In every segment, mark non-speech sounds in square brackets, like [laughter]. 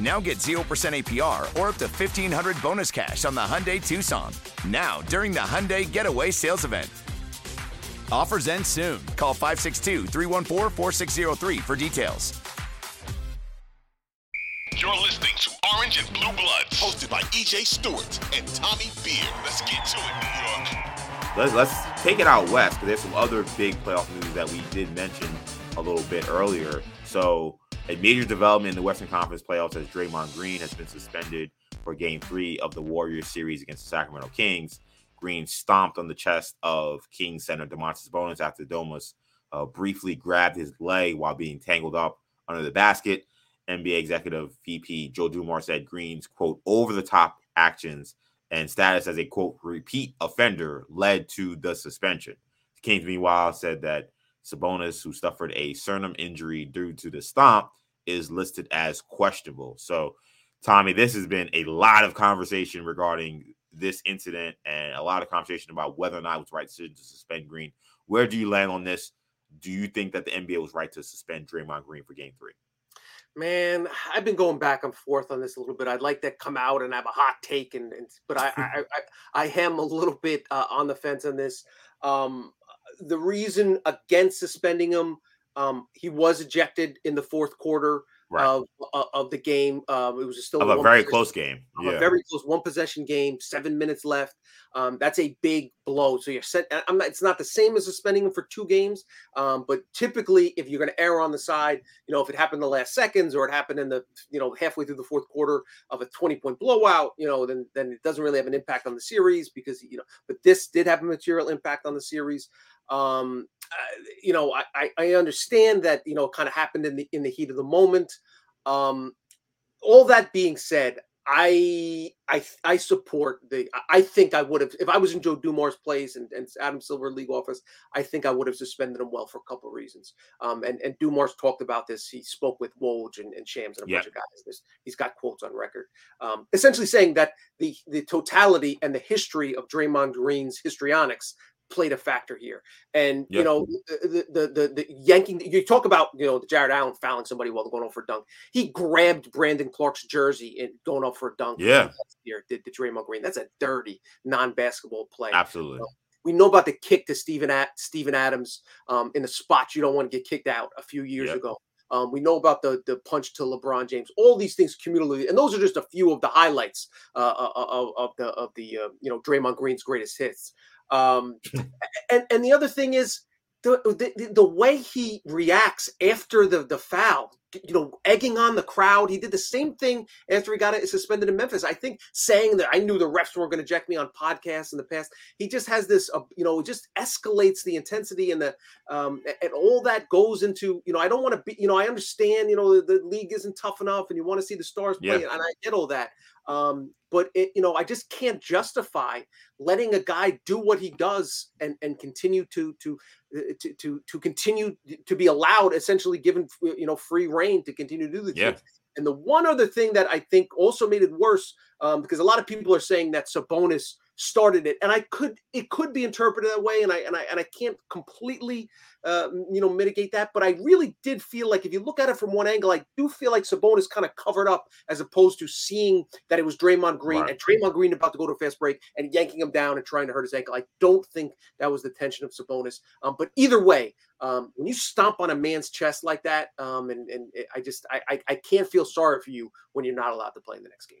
Now get 0% APR or up to 1500 bonus cash on the Hyundai Tucson. Now, during the Hyundai Getaway Sales Event. Offers end soon. Call 562 314 4603 for details. You're listening to Orange and Blue Bloods, hosted by EJ Stewart and Tommy Beer. Let's get to it, New York. Let's, let's take it out west because there's some other big playoff news that we did mention a little bit earlier. So, a major development in the Western Conference playoffs as Draymond Green has been suspended for game three of the Warriors series against the Sacramento Kings. Green stomped on the chest of Kings center Domantas Sabonis after Domas uh, briefly grabbed his leg while being tangled up under the basket. NBA executive VP Joe Dumars said Green's quote over the top actions and status as a quote repeat offender led to the suspension. Kings meanwhile said that Sabonis, who suffered a sternum injury due to the stomp, is listed as questionable. So, Tommy, this has been a lot of conversation regarding this incident and a lot of conversation about whether or not it was right decision to suspend Green. Where do you land on this? Do you think that the NBA was right to suspend Draymond Green for Game Three? Man, I've been going back and forth on this a little bit. I'd like to come out and have a hot take, and, and but I, I, I, I am a little bit uh, on the fence on this. Um, the reason against suspending him, um, he was ejected in the fourth quarter Right. of uh, of the game. Um, it was still a very possession- close game. Yeah. a very close one possession game, seven minutes left. Um, that's a big blow. So you're set. I'm not, it's not the same as suspending him for two games, um, but typically, if you're going to err on the side, you know, if it happened in the last seconds or it happened in the, you know, halfway through the fourth quarter of a 20 point blowout, you know, then then it doesn't really have an impact on the series because you know. But this did have a material impact on the series. Um, you know, I, I understand that you know kind of happened in the in the heat of the moment. Um, all that being said, I I I support the. I- think I would have if I was in Joe Dumars' place and, and Adam Silver league office. I think I would have suspended him well for a couple of reasons. Um, and and Dumars talked about this. He spoke with Woj and, and Shams and a Yeah. bunch of guys. This, he's got quotes on record, um, essentially saying that the the totality and the history of Draymond Green's histrionics played a factor here. And Yeah. you know the, the the the yanking. You talk about you know Jared Allen fouling somebody while going over for a dunk. He grabbed Brandon Clarke's jersey and going for a dunk. Yeah. here did the Draymond Green. That's a dirty non-basketball play. Absolutely. We know about the kick to Steven At Steven Adams um, in the spot you don't want to get kicked out a few years Yep. ago. Um, we know about the the punch to LeBron James. All these things cumulatively, and those are just a few of the highlights uh, uh, of, of the of the uh, you know Draymond Green's greatest hits. Um, and and the other thing is the, the the way he reacts after the the foul, you know, egging on the crowd. He did the same thing after he got it suspended in Memphis. I think saying that I knew the refs weren't going to eject me on podcasts in the past. He just has this, uh, you know, it just escalates the intensity and the um, and all that goes into, you know, I don't want to be, you know, I understand, you know, the, the league isn't tough enough, and you want to see the stars play, Yeah. and I get all that. Um, but it, you know, I just can't justify letting a guy do what he does and and continue to to uh, to to, to continue to be allowed, essentially given you know free reign to continue to do the Yeah. things. And the one other thing that I think also made it worse, um, because a lot of people are saying that Sabonis started it, and I could it could be interpreted that way, and I and I and I can't completely uh, you know mitigate that, but I really did feel like if you look at it from one angle, I do feel like Sabonis kind of covered up as opposed to seeing that it was Draymond Green Right. and Draymond Green about to go to a fast break and yanking him down and trying to hurt his ankle. I don't think that was the tension of Sabonis. Um, but either way, um, when you stomp on a man's chest like that, um, and and it- I just I, I I can't feel sorry for you when you're not allowed to play in the next game.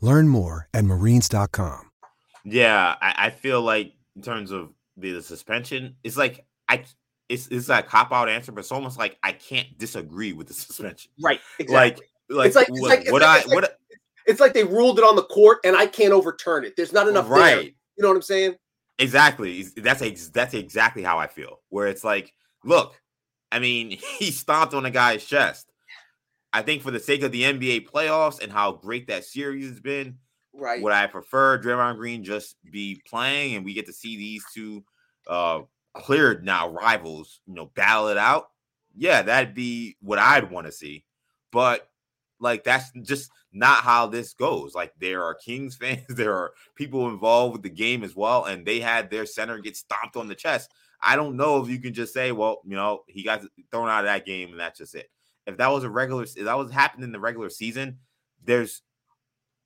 Learn more at marines.com. Yeah, I, I feel like in terms of the, the suspension, it's like I it's it's a cop out answer, but it's almost like I can't disagree with the suspension. Right. Like like, It's like- it's what, like- it's what like- I like- what It's like they ruled it on the court, and I can't overturn it. There's not enough there. right. You know what I'm saying? Exactly. That's ex- that's exactly how I feel. Where it's like, look, I mean, [laughs] he stomped on a guy's chest. I think for the sake of the NBA playoffs and how great that series has been, Right. would I prefer Draymond Green just be playing and we get to see these two uh cleared now rivals, you know, battle it out? Yeah, that'd be what I'd want to see. But like that's just not how this goes. Like there are Kings [laughs] fans, there are people involved with the game as well, and they had their center get stomped on the chest. I don't know if you can just say, well, you know, he got thrown out of that game and that's just it. If that was a regular, if that was happening in the regular season, there's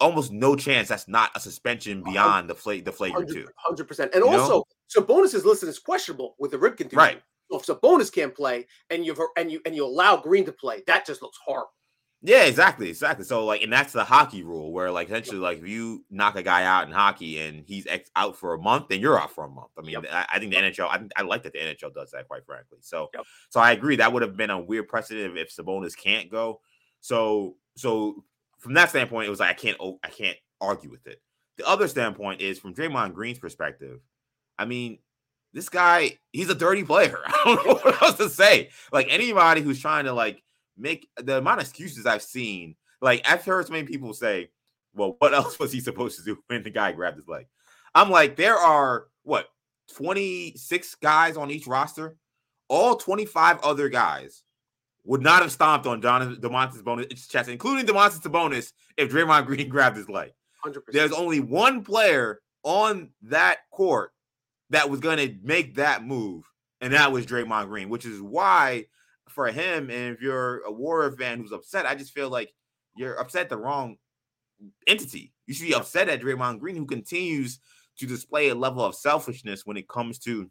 almost no chance that's not a suspension beyond the fla- the flagrant two. Hundred percent. And You know? also, Sabonis is listed as questionable with the rib contusion. Right. So if Sabonis can't play, and you've and you and you allow Green to play, that just looks horrible. Yeah, exactly, exactly. So like, and that's the hockey rule where like essentially like if you knock a guy out in hockey and he's ex- out for a month, then you're out for a month. I mean, Yep. I, I think the NHL, I, I like that the NHL does that, quite frankly. So, Yep. so I agree that would have been a weird precedent if, Sabonis can't go. So, so from that standpoint, it was like I can't, I can't argue with it. The other standpoint is from Draymond Green's perspective. I mean, this guy, he's a dirty player. [laughs] I don't know what else to say. Like anybody who's trying to like make the amount of excuses I've seen. Like I've heard so many people say, "Well, what [laughs] else was he supposed to do [laughs] when the guy grabbed his leg?" I'm like, there are what 26 guys on each roster. All 25 other guys would not have stomped on Don Domantas Sabonis chest, including Domantas Sabonis, if Draymond [laughs] Green grabbed his leg. Hundred percent. There's only one player on that court that was going to make that move, and that was Draymond Green, which is why for him, and if you're a Warrior fan who's upset, I just feel like you're upset the wrong entity. You should be upset at Draymond Green, who continues to display a level of selfishness when it comes to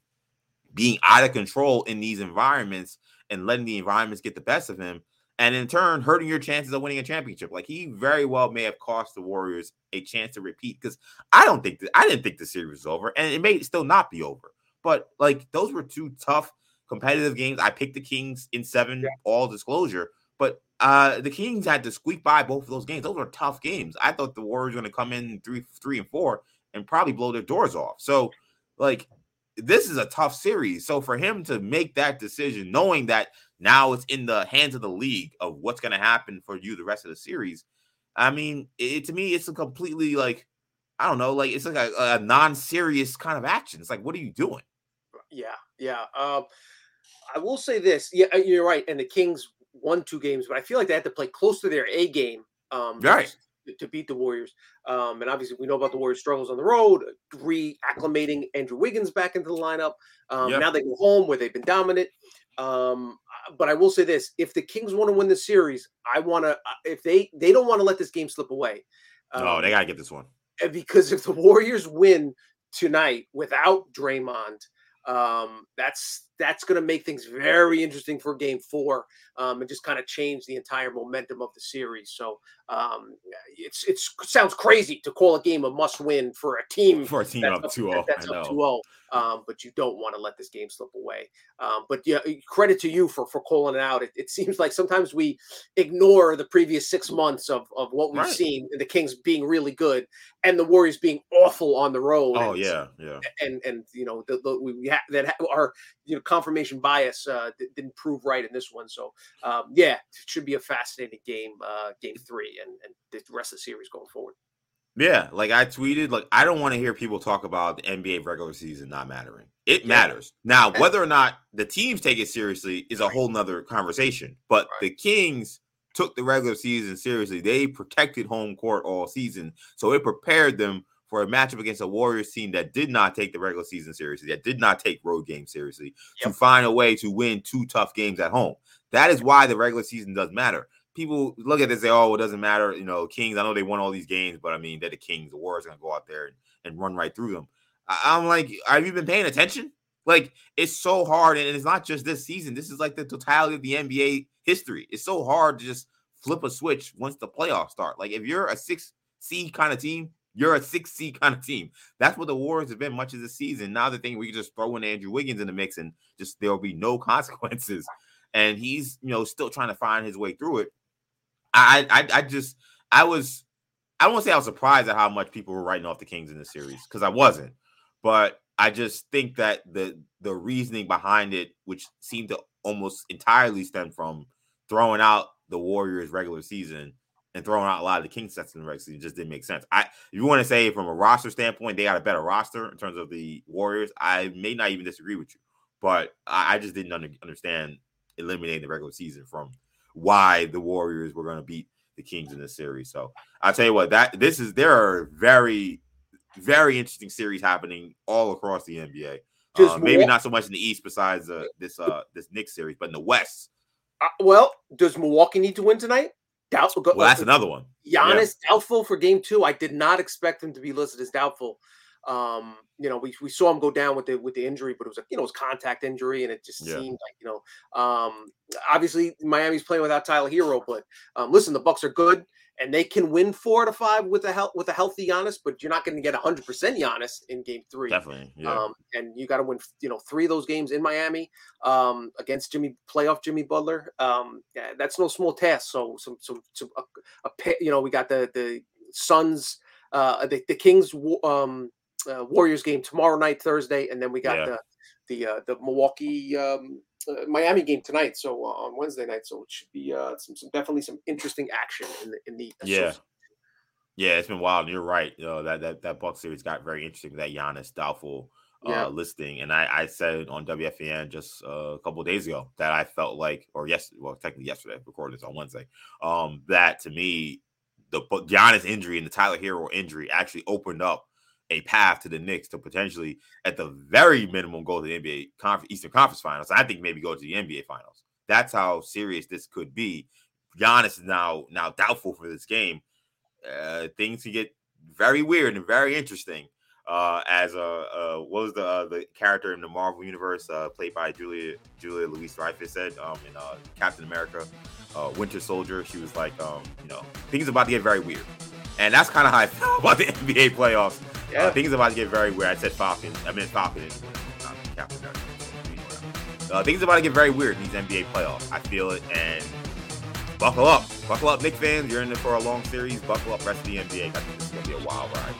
being out of control in these environments and letting the environments get the best of him, and in turn hurting your chances of winning a championship. Like he very well may have cost the Warriors a chance to repeat because I don't think that I didn't think the series was over, and it may still not be over. But like those were two tough competitive games. I picked the Kings in seven, all disclosure, but uh the Kings had to squeak by both of those games. Those were tough games. I thought the Warriors were going to come in three, three and four and probably blow their doors off. So, like, this is a tough series. So for him to make that decision, knowing that now it's in the hands of the league of what's going to happen for you the rest of the series, I mean, it, to me, it's a completely like, I don't know, like it's like a, a non-serious kind of action. It's like, what are you doing? Yeah, yeah. Um, I will say this. Yeah, uh, you're right. And the Kings won two games, but I feel like they had to play close to their A game. Um, Right. to- beat the Warriors, um, and obviously we know about the Warriors' struggles on the road, reacclimating Andrew Wiggins back into the lineup. Um, Yeah. Now they go home where they've been dominant. Um, uh, but I will say this: if the Kings want to win the series, I want to. If they they don't want to let this game slip away. oh, they Um, got to get this one. because if the Warriors win tonight without Draymond, um, that's that's going to make things very interesting for Game Four, um, and just kind of change the entire momentum of the series. So um, it's it's sounds crazy to call a game a must win for a team for a team up 2-0. That's up 2-0 um, but you don't want to let this game slip away. Um, but yeah, credit to you for for calling it out. It, it, seems like sometimes we ignore the previous six months of of what we've right. seen, the Kings being really good and the Warriors being awful on the road. Oh and, yeah, yeah. And and you know the, the we ha- that are you know confirmation bias uh, didn't prove right in this one. So um, yeah, it should be a fascinating game, uh, game three, and and the rest of the series going forward. Yeah, like I tweeted, like I don't want to hear people talk about the NBA regular season not mattering. It matters. Now, whether or not the teams take it seriously is a whole nother conversation. But right. the Kings took the regular season seriously. They protected home court all season. So it prepared them for a matchup against a Warriors team that did not take the regular season seriously, that did not take road games seriously, yep. to find a way to win two tough games at home. That is why the regular season does matter people look at this and say, "Oh, it doesn't matter." You know, Kings. I know they won all these games, but I mean, they're the Kings. The Warriors are going to go out there and, and, run right through them. I, am like, have you been paying attention? Like, it's so hard, and it's not just this season. This is like the totality of the NBA history. It's so hard to just flip a switch once the playoffs start. Like, if you're a six seed kind of team, you're a six C kind of team. That's what the Warriors have been much of the season. Now the thing we can just throw in Andrew Wiggins in the mix and just there'll be no [laughs] consequences. And he's you know still trying to find his way through it. I, I, I just, I was, I to say I was surprised at how much people were writing off the Kings in the series because I wasn't, but I just think that the the reasoning behind it, which seemed to almost entirely stem from throwing out the Warriors regular season and throwing out a lot of the Kings sets in the regular season, just didn't make sense. I, if you want to say from a roster standpoint, they got a better roster in terms of the Warriors. I may not even disagree with you, but I, I just didn't under, understand eliminating the regular season from why the Warriors were going to beat the Kings in this series. So I'll tell you what, that this is there are very, very interesting series happening all across the NBA. Uh, maybe not so much in the East besides uh, this uh this Knicks series, but in the West. Uh, well, does Milwaukee need to win tonight? Doubtful. Well, that's another one. Giannis yeah. doubtful for game two. I did not expect him to be listed as doubtful. Um, you know, we, we saw him go down with the with the injury, but it was a you know it was contact injury, and it just yeah. seemed like you know, um, obviously Miami's playing without Tyler Herro, but um, listen, the Bucks are good and they can win four to five with a health with a healthy Giannis, but you're not going to get hundred percent Giannis in Game Three. Definitely, yeah. Um, and you got to win, you know, three of those games in Miami um, against Jimmy playoff Jimmy Butler. Um, yeah, that's no small task. So some some, some a, a, you know we got the the Suns, uh, the the Kings um uh, Warriors game tomorrow night, Thursday, and then we got yeah. the the uh, the Milwaukee um, uh, Miami game tonight. So uh, on Wednesday night, so it should be uh, some some definitely some interesting action in the in the yeah. Yeah, it's been wild. You're right. You know, that that that Buck series got very interesting. That Giannis doubtful uh, yeah. listing, and I, I said on WFAN just uh, a couple days ago that I felt like, or yes, well, technically yesterday, recorded this on Wednesday. Um, that to me, the Giannis injury and the Tyler Herro injury actually opened up a path to the Knicks to potentially, at the very minimum, go to the NBA Conference, Eastern Conference Finals. I think maybe go to the NBA Finals. That's how serious this could be. Giannis is now now doubtful for this game. Uh, things can get very weird and very interesting. Uh, as a uh, uh, what was the uh, the character in the Marvel universe uh, played by Julia Julia Louis Dreyfus said um, in uh, Captain America, Winter Soldier. She was like, um, you know, things about to get very weird, and that's kind of how I feel [laughs] about the NBA playoffs. Yeah. Uh, things about to get very weird. I said Falcon. I meant Falcon. Not Captain America. Uh, things about to get very weird in these NBA playoffs. I feel it, and buckle up, buckle up, Knicks fans. You're in it for a long series. Buckle up, rest of the NBA. I think this is gonna be a wild ride.